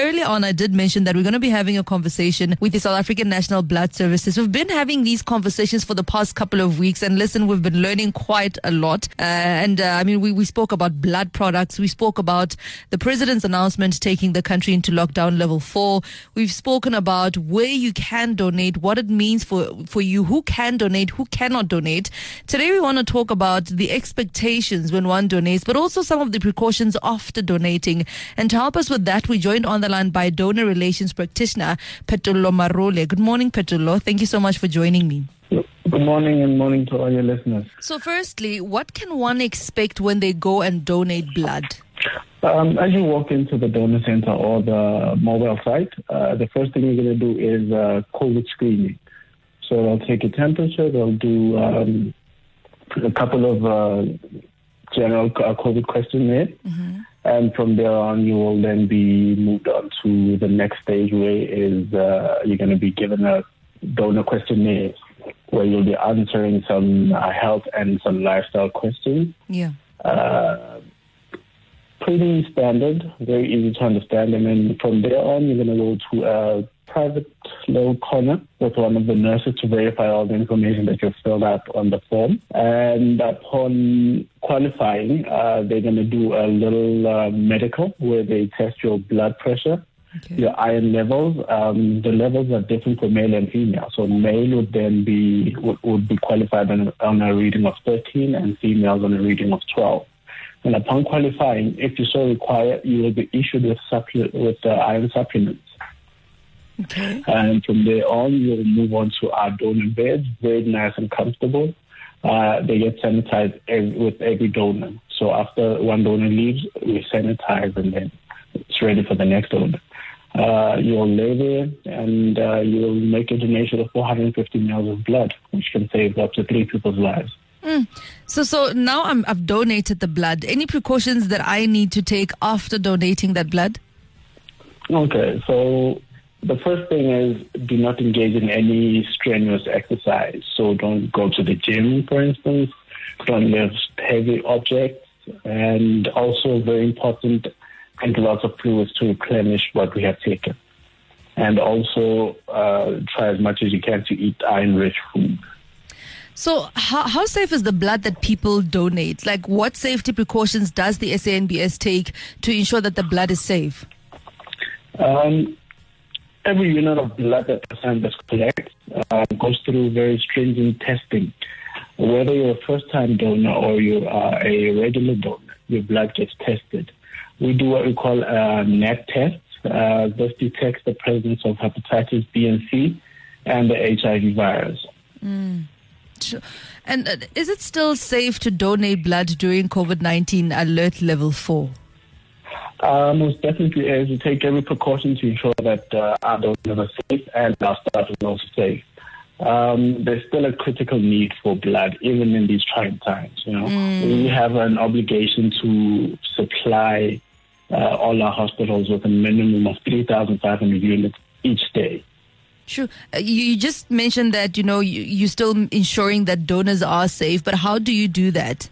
Earlier on, I did mention that we're going to be having a conversation with the South African National Blood Services. We've been having these conversations for the past couple of weeks, and listen, we've been learning quite a lot. Uh, and uh, I mean, we, we spoke about blood products. We spoke about the president's announcement taking the country into lockdown level four. We've spoken about where you can donate, what it means for, for you, who can donate, who cannot donate. Today, we want to talk about the expectations when one donates, but also some of the precautions after donating. And to help us with that, we joined on the line by donor relations practitioner Phetolo Marhule. Good morning, Phetolo. Thank you so much for joining me. Good morning and morning to all your listeners. So, firstly, what can one expect when they go and donate blood? Um, as you walk into the donor center or the mobile site, uh, the first thing you're going to do is uh, COVID screening. So they'll take your temperature, they'll do um, a couple of uh, general uh, COVID questionnaires. Mm-hmm. And from there on, you will then be moved on to the next stage, where is uh, you're going to be given a donor questionnaire, where you'll be answering some uh, health and some lifestyle questions. Yeah. Uh, pretty standard, very easy to understand. And then from there on, you're going to go to a private little corner with one of the nurses to verify all the information that you've filled out on the form. And upon qualifying, uh, they're going to do a little uh, medical where they test your blood pressure. Okay. Your iron levels, um, the levels are different for male and female. So male would then be would, would be qualified on, on a reading of 13, and females on a reading of 12. And upon qualifying, if you so require, you will be issued with, supple- with uh, iron supplements. Okay. And from there on, you'll move on to our donor beds, very nice and comfortable. Uh, they get sanitized every, with every donor. So after one donor leaves, we sanitize and then it's ready for the next donor. Uh, you'll lay there and uh, you'll make a donation of 450 ml of blood, which can save up to three people's lives. Mm. So, so now i have donated the blood. Any precautions that I need to take after donating that blood? Okay, so the first thing is do not engage in any strenuous exercise. So don't go to the gym, for instance. Don't lift heavy objects. And also very important, drink lots of fluids to replenish what we have taken. And also uh, try as much as you can to eat iron-rich food. So, how, how safe is the blood that people donate? Like, what safety precautions does the SANBS take to ensure that the blood is safe? Um, every unit of blood that SANBS collects uh, goes through very stringent testing. Whether you're a first-time donor or you are a regular donor, your blood gets tested. We do what we call a NAT test. Uh, this detects the presence of hepatitis B and C and the HIV virus. Mm. And uh, is it still safe to donate blood during COVID 19 alert level 4? Uh, most definitely is. We take every precaution to ensure that uh, our donors are safe and our staff is also safe. Um, there's still a critical need for blood, even in these trying times. You know, mm. we have an obligation to supply uh, all our hospitals with a minimum of 3,500 units each day. Sure. Uh, you just mentioned that you know you, you're still ensuring that donors are safe, but how do you do that?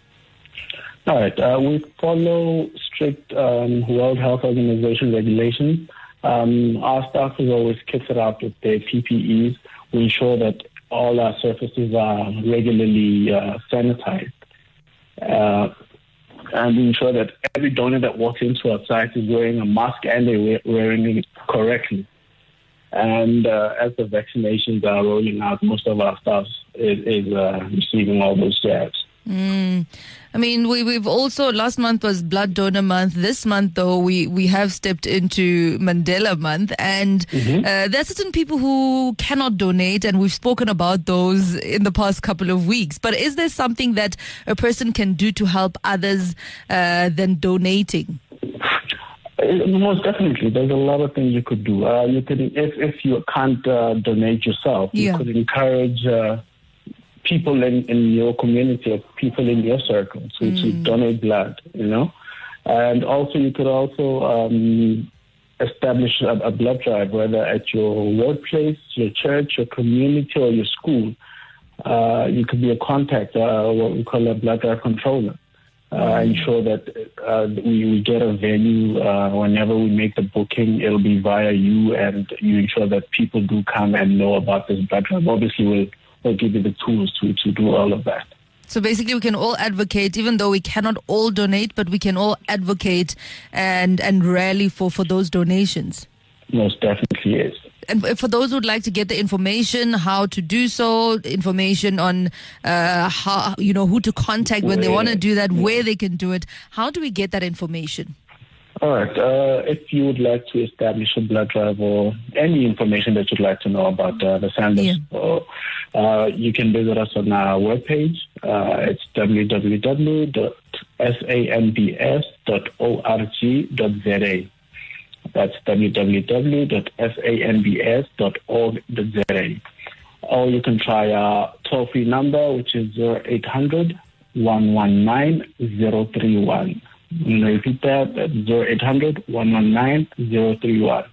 All right. Uh, we follow strict um, World Health Organization regulations. Um, our staff is always kitted out with their PPEs. We ensure that all our surfaces are regularly uh, sanitized. Uh, and we ensure that every donor that walks into our site is wearing a mask and they're wearing it correctly. And uh, as the vaccinations are rolling out, most of our staff is, is uh, receiving all those jabs. Mm. I mean, we, we've also, last month was Blood Donor Month. This month, though, we, we have stepped into Mandela Month. And mm-hmm. uh, there are certain people who cannot donate, and we've spoken about those in the past couple of weeks. But is there something that a person can do to help others uh, than donating? Uh, most definitely, there's a lot of things you could do. Uh, you could, if if you can't uh, donate yourself, yeah. you could encourage uh, people in, in your community or people in your circle to, mm. to donate blood, you know. And also, you could also um, establish a, a, blood drive, whether at your workplace, your church, your community, or your school. Uh, you could be a contact, uh, what we call a blood drive controller. uh, ensure that uh, we, we get a venue uh, whenever we make the booking. It'll be via you, and you ensure that people do come and know about this blood drive. Obviously, we'll, we'll give you the tools to, to do all of that. So basically, we can all advocate, even though we cannot all donate, but we can all advocate and and rally for for those donations. Most definitely is. And for those who'd like to get the information, how to do so, information on uh, how you know who to contact when they want to do that, where they can do it. How do we get that information? All right. Uh, if you would like to establish a blood drive or any information that you'd like to know about uh, the SANBS, Yeah. uh, you can visit us on our webpage. Uh, it's www.sanbs.org.za. That's www.sanbs.org.za. Or you can try our toll free number, which is 0800 119 031. I'm going to repeat that. That's 0800 119 031.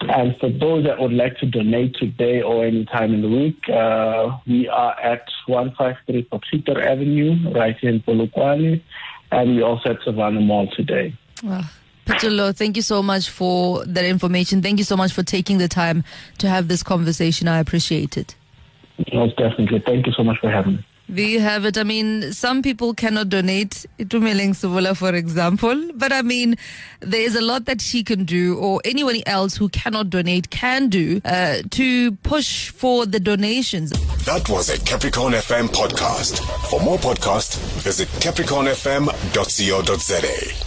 And for those that would like to donate today or any time in the week, uh, we are at 153 Potgieter Avenue, right here in Polokwane. And we also at Savannah Mall today. Well, Phetolo, thank you so much for that information. Thank you so much for taking the time to have this conversation. I appreciate it. Most definitely. Thank you so much for having me. You have it. I mean, some people cannot donate. Itumeleng Suvula, for example. But I mean, there is a lot that she can do, or anyone else who cannot donate can do, uh, to push for the donations. That was a Capricorn FM podcast. For more podcasts, visit capricornfm.co.za.